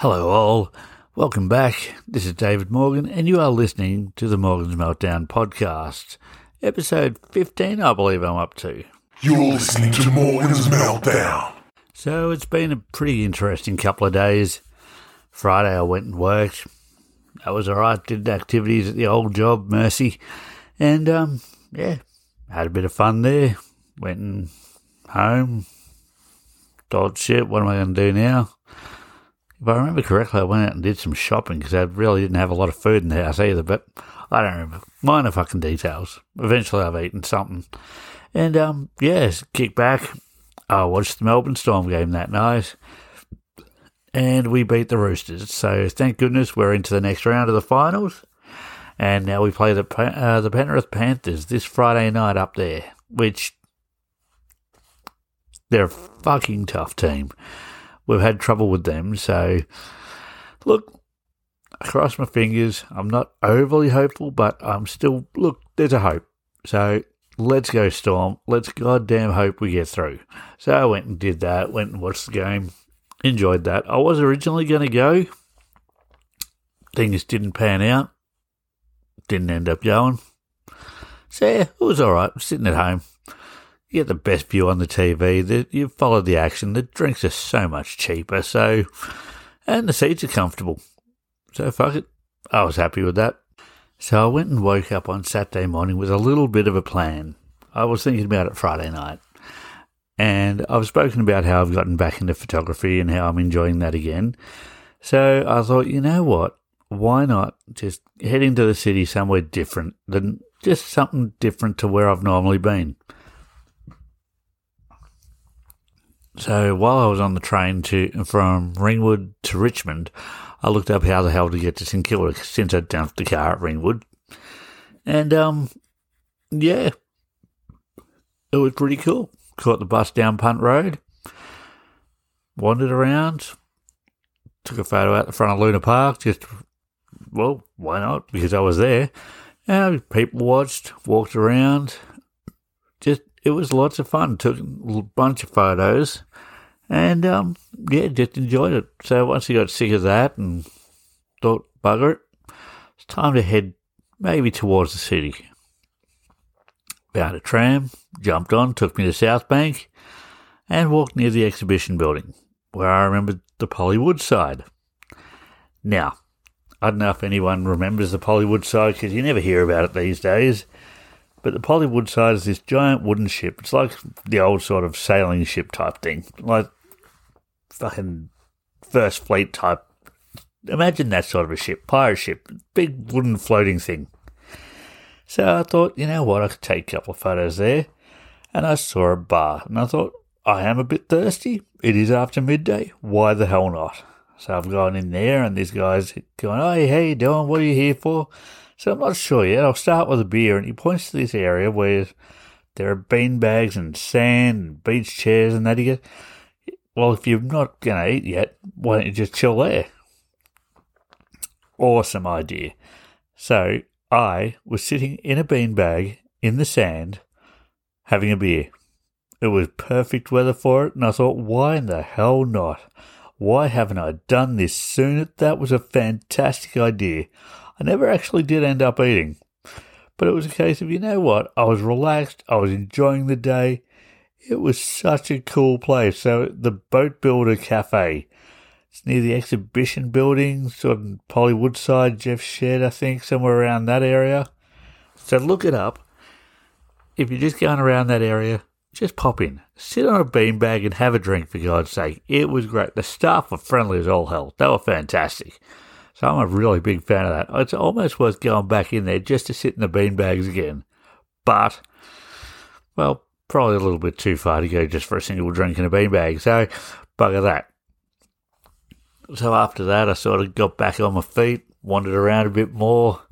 Hello, all. Welcome back. This is David Morgan, and you are listening to the Morgan's Meltdown podcast, episode 15, I believe I'm up to. You're listening to Morgan's Meltdown. So it's been a pretty interesting couple of days. Friday, I went and worked. That was all right. Did activities at the old job, Mercy, and um, yeah, had a bit of fun there. Went home. Thought, shit, what am I going to do now? If I remember correctly, I went out and did some shopping because I really didn't have a lot of food in the house either. But I don't remember. Minor fucking details. Eventually, I've eaten something, and um, yeah, kick back. I watched the Melbourne Storm game that night, and we beat the Roosters. So thank goodness we're into the next round of the finals, and now we play the uh, the Penrith Panthers this Friday night up there, which they're a fucking tough team we've had trouble with them. So, look, I cross my fingers. I'm not overly hopeful, but I'm still, look, there's a hope. So, let's go, Storm. Let's goddamn hope we get through. So, I went and did that, went and watched the game, enjoyed that. I was originally going to go. Things didn't pan out, didn't end up going. So, yeah, it was all right. Sitting at home, you get the best view on the TV. The, you follow the action. The drinks are so much cheaper. So, and the seats are comfortable. So fuck it. I was happy with that. So I went and woke up on Saturday morning with a little bit of a plan. I was thinking about it Friday night. And I've spoken about how I've gotten back into photography and how I'm enjoying that again. So I thought, you know what? Why not just head into the city somewhere different than just something different to where I've normally been? So while I was on the train to from Ringwood to Richmond, I looked up how the hell to get to St Kilda since I'd dumped the car at Ringwood, and um, yeah, it was pretty cool. Caught the bus down Punt Road, wandered around, took a photo out the front of Luna Park. Just well, why not? Because I was there. And people watched, walked around. Just it was lots of fun. Took a bunch of photos and um, yeah, just enjoyed it. So once he got sick of that and thought, bugger it, it's time to head maybe towards the city. Found a tram, jumped on, took me to South Bank, and walked near the exhibition building, where I remembered the Polly side. Now, I don't know if anyone remembers the Polly Woodside because you never hear about it these days. But the Polly side is this giant wooden ship. It's like the old sort of sailing ship type thing, like fucking First Fleet type. Imagine that sort of a ship, pirate ship, big wooden floating thing. So I thought, you know what, I could take a couple of photos there. And I saw a bar, and I thought, I am a bit thirsty. It is after midday. Why the hell not? So I've gone in there, and this guy's going, Hey, how you doing? What are you here for? So I'm not sure yet. I'll start with a beer, and he points to this area where there are bean bags and sand and beach chairs and that. He goes, well, if you're not going to eat yet, why don't you just chill there? Awesome idea. So I was sitting in a beanbag in the sand having a beer. It was perfect weather for it, and I thought, why in the hell not? Why haven't I done this sooner? That was a fantastic idea. I never actually did end up eating, but it was a case of, you know what? I was relaxed, I was enjoying the day, it was such a cool place. So the Boat Builder Cafe. It's near the exhibition building, sort of Polly Woodside, Jeff's Shed, I think, somewhere around that area. So look it up. If you're just going around that area, just pop in, sit on a beanbag and have a drink for God's sake. It was great. The staff were friendly as all hell. They were fantastic. So I'm a really big fan of that. It's almost worth going back in there just to sit in the beanbags again. But, well, probably a little bit too far to go just for a single drink in a beanbag. So, bugger that. So after that, I sort of got back on my feet, wandered around a bit more.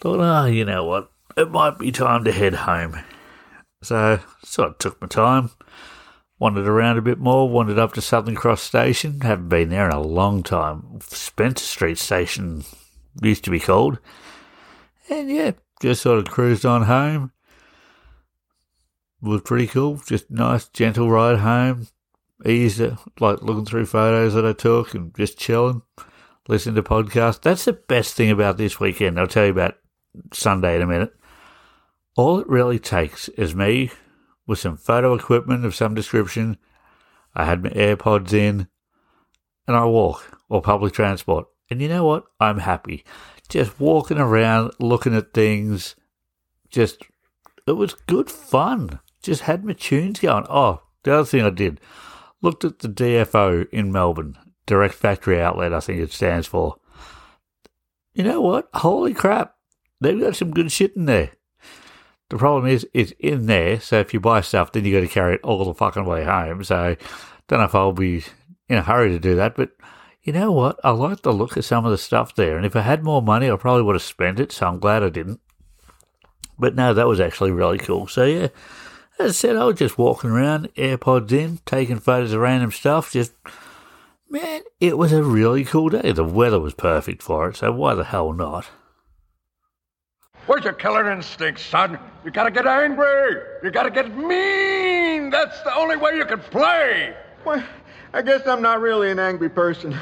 Thought, oh, you know what? It might be time to head home. So, sort of took my time, wandered around a bit more, wandered up to Southern Cross Station. Haven't been there in a long time. Spencer Street Station used to be called. And yeah, just sort of cruised on home was pretty cool. Just nice, gentle ride home. easy, like looking through photos that I took and just chilling, listening to podcasts. That's the best thing about this weekend. I'll tell you about Sunday in a minute. All it really takes is me with some photo equipment of some description. I had my AirPods in and I walk or public transport. And you know what? I'm happy. Just walking around, looking at things. Just, it was good fun. Just had my tunes going. Oh, the other thing I did, looked at the DFO in Melbourne, Direct Factory Outlet, I think it stands for. You know what? Holy crap. They've got some good shit in there. The problem is, it's in there, so if you buy stuff, then you got to carry it all the fucking way home. So, don't know if I'll be in a hurry to do that, but you know what? I like the look of some of the stuff there, and if I had more money, I probably would have spent it. So I'm glad I didn't. But no, that was actually really cool. So yeah, as I said, I was just walking around, AirPods in, taking photos of random stuff. Just man, it was a really cool day. The weather was perfect for it, so why the hell not? Where's your killer instinct, son? You gotta get angry. You gotta get mean. That's the only way you can play. Well, I guess I'm not really an angry person.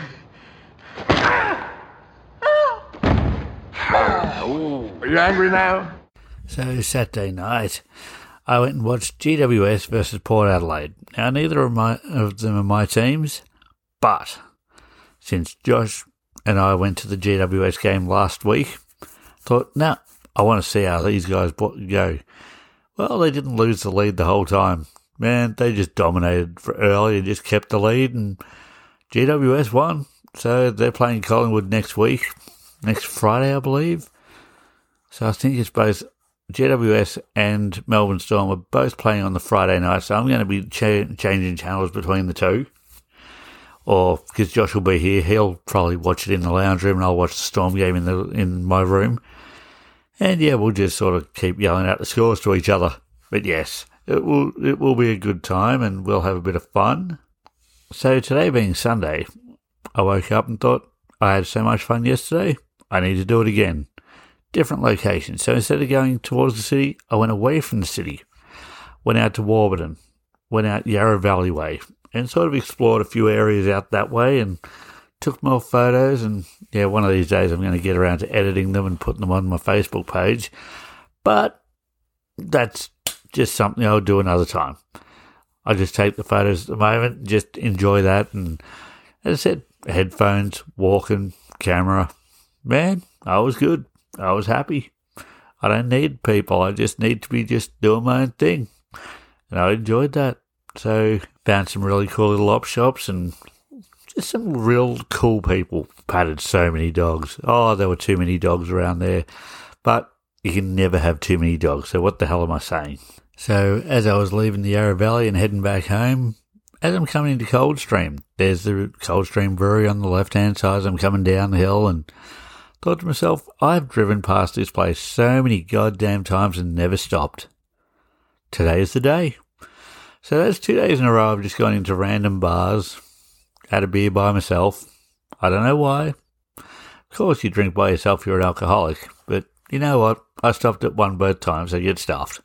Are you angry now? So Saturday night, I went and watched GWS versus Port Adelaide. Now neither of my of them are my teams, but since Josh and I went to the GWS game last week, thought, no, nah, I want to see how these guys go. Well, they didn't lose the lead the whole time. Man, they just dominated for early and just kept the lead, and GWS won. So they're playing Collingwood next week, next Friday, I believe. So I think it's both GWS and Melbourne Storm are both playing on the Friday night. So I'm going to be cha- changing channels between the two. Or because Josh will be here, he'll probably watch it in the lounge room, and I'll watch the Storm game in the in my room. And yeah, we'll just sort of keep yelling out the scores to each other. But yes, it will it will be a good time, and we'll have a bit of fun. So today being Sunday, I woke up and thought, I had so much fun yesterday, I need to do it again. Different location. So instead of going towards the city, I went away from the city. Went out to Warburton, went out Yarra Valley Way, and sort of explored a few areas out that way and took more photos. And yeah, one of these days I'm going to get around to editing them and putting them on my Facebook page. But that's just something I'll do another time. I just take the photos at the moment, just enjoy that. And as I said, headphones, walking, camera. Man, I was good. I was happy. I don't need people. I just need to be just doing my own thing. And I enjoyed that. So found some really cool little op shops and just some real cool people. Patted so many dogs. Oh, there were too many dogs around there. But you can never have too many dogs. So what the hell am I saying? So as I was leaving the Yarra Valley and heading back home, as I'm coming into Coldstream, there's the Coldstream Brewery on the left hand side as I'm coming down the hill and thought to myself, I've driven past this place so many goddamn times and never stopped. Today is the day. So that's two days in a row I've just gone into random bars, had a beer by myself. I don't know why. Of course you drink by yourself, you're an alcoholic, but you know what? I stopped at one both times, so I get stuffed.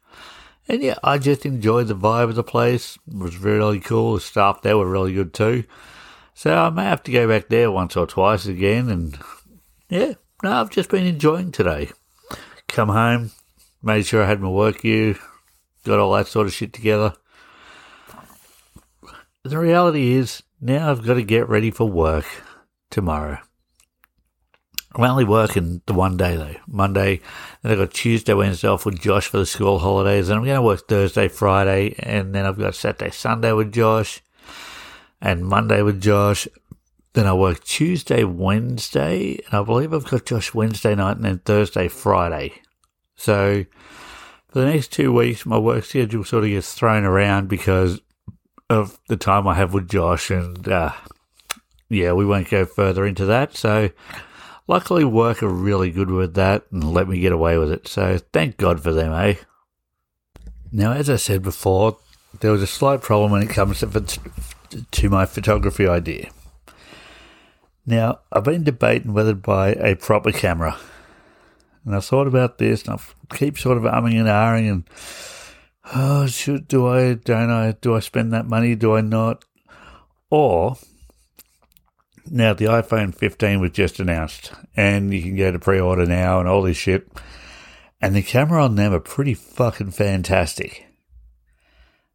And yeah, I just enjoyed the vibe of the place. It was really cool. The staff there were really good too. So I may have to go back there once or twice again. And yeah, no, I've just been enjoying today. Come home, made sure I had my work gear, got all that sort of shit together. The reality is, now I've got to get ready for work tomorrow. I'm only working the one day though, Monday. Then I've got Tuesday, Wednesday off with Josh for the school holidays. And I'm going to work Thursday, Friday. And then I've got Saturday, Sunday with Josh and Monday with Josh. Then I work Tuesday, Wednesday. And I believe I've got Josh Wednesday night and then Thursday, Friday. So for the next two weeks, my work schedule sort of gets thrown around because of the time I have with Josh. And, uh, yeah, we won't go further into that. So, Luckily, work are really good with that and let me get away with it. So thank God for them, eh? Now, as I said before, there was a slight problem when it comes to, to my photography idea. Now, I've been debating whether to buy a proper camera. And I thought about this and I keep sort of umming and ahhing and, oh, should, do I, don't I, do I spend that money, do I not? Or now the iPhone 15 was just announced, and you can go to pre-order now and all this shit. And the camera on them are pretty fucking fantastic.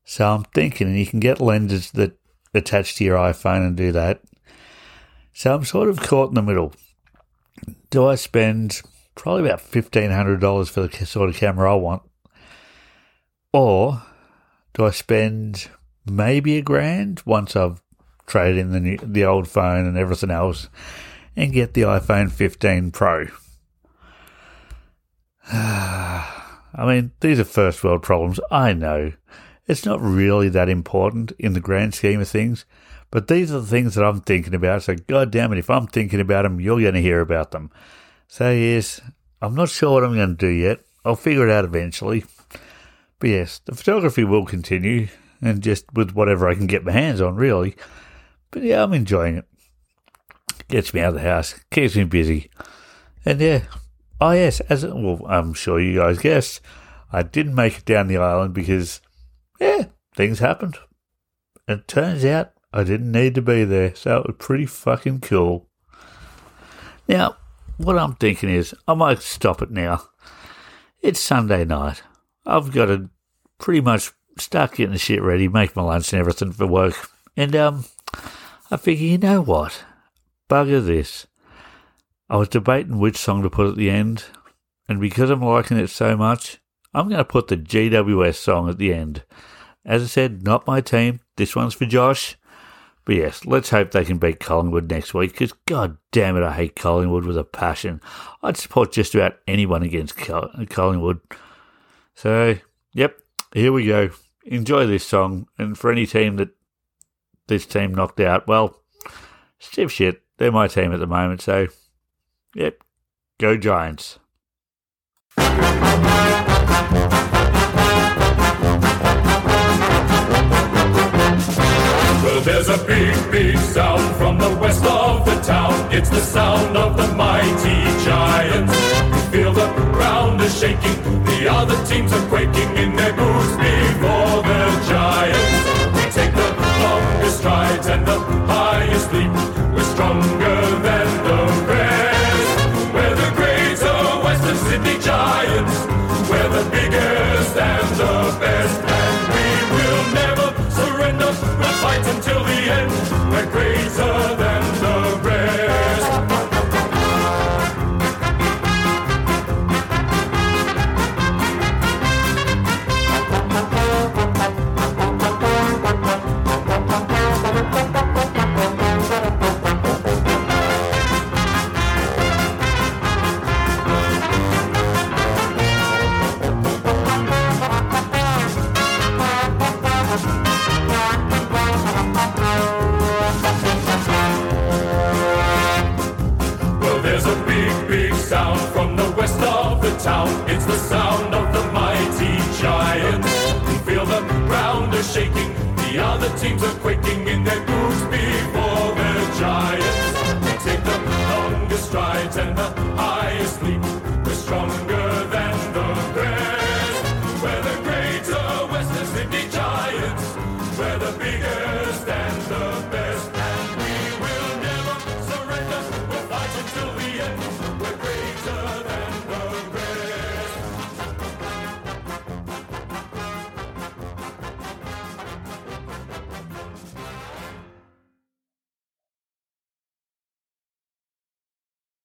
So I'm thinking, and you can get lenses that attach to your iPhone and do that. So I'm sort of caught in the middle. Do I spend probably about $1,500 for the sort of camera I want? Or do I spend maybe a grand once I've traded in the new, the old phone and everything else and get the iPhone 15 Pro? I mean, these are first world problems. I know. It's not really that important in the grand scheme of things, but these are the things that I'm thinking about. So, God damn it, if I'm thinking about them, you're going to hear about them. So, yes, I'm not sure what I'm going to do yet. I'll figure it out eventually. But yes, the photography will continue, and just with whatever I can get my hands on, really. But yeah, I'm enjoying it. Gets me out of the house, keeps me busy. And yeah, oh yes, as well, I'm sure you guys guessed, I didn't make it down the island because yeah, things happened. It turns out I didn't need to be there, so it was pretty fucking cool. Now, what I'm thinking is, I might stop it now. It's Sunday night. I've got to pretty much start getting the shit ready, make my lunch and everything for work. And, um, I figure, you know what? Bugger this. I was debating which song to put at the end, and because I'm liking it so much, I'm going to put the GWS song at the end. As I said, not my team. This one's for Josh. But yes, let's hope they can beat Collingwood next week because, god damn it, I hate Collingwood with a passion. I'd support just about anyone against Collingwood. So, yep, here we go. Enjoy this song. And for any team that this team knocked out, well, stiff shit. They're my team at the moment. So, yep, go Giants. There's a big, big sound from the west of the town. It's the sound of the mighty giants. Feel the ground is shaking, the other teams are Well,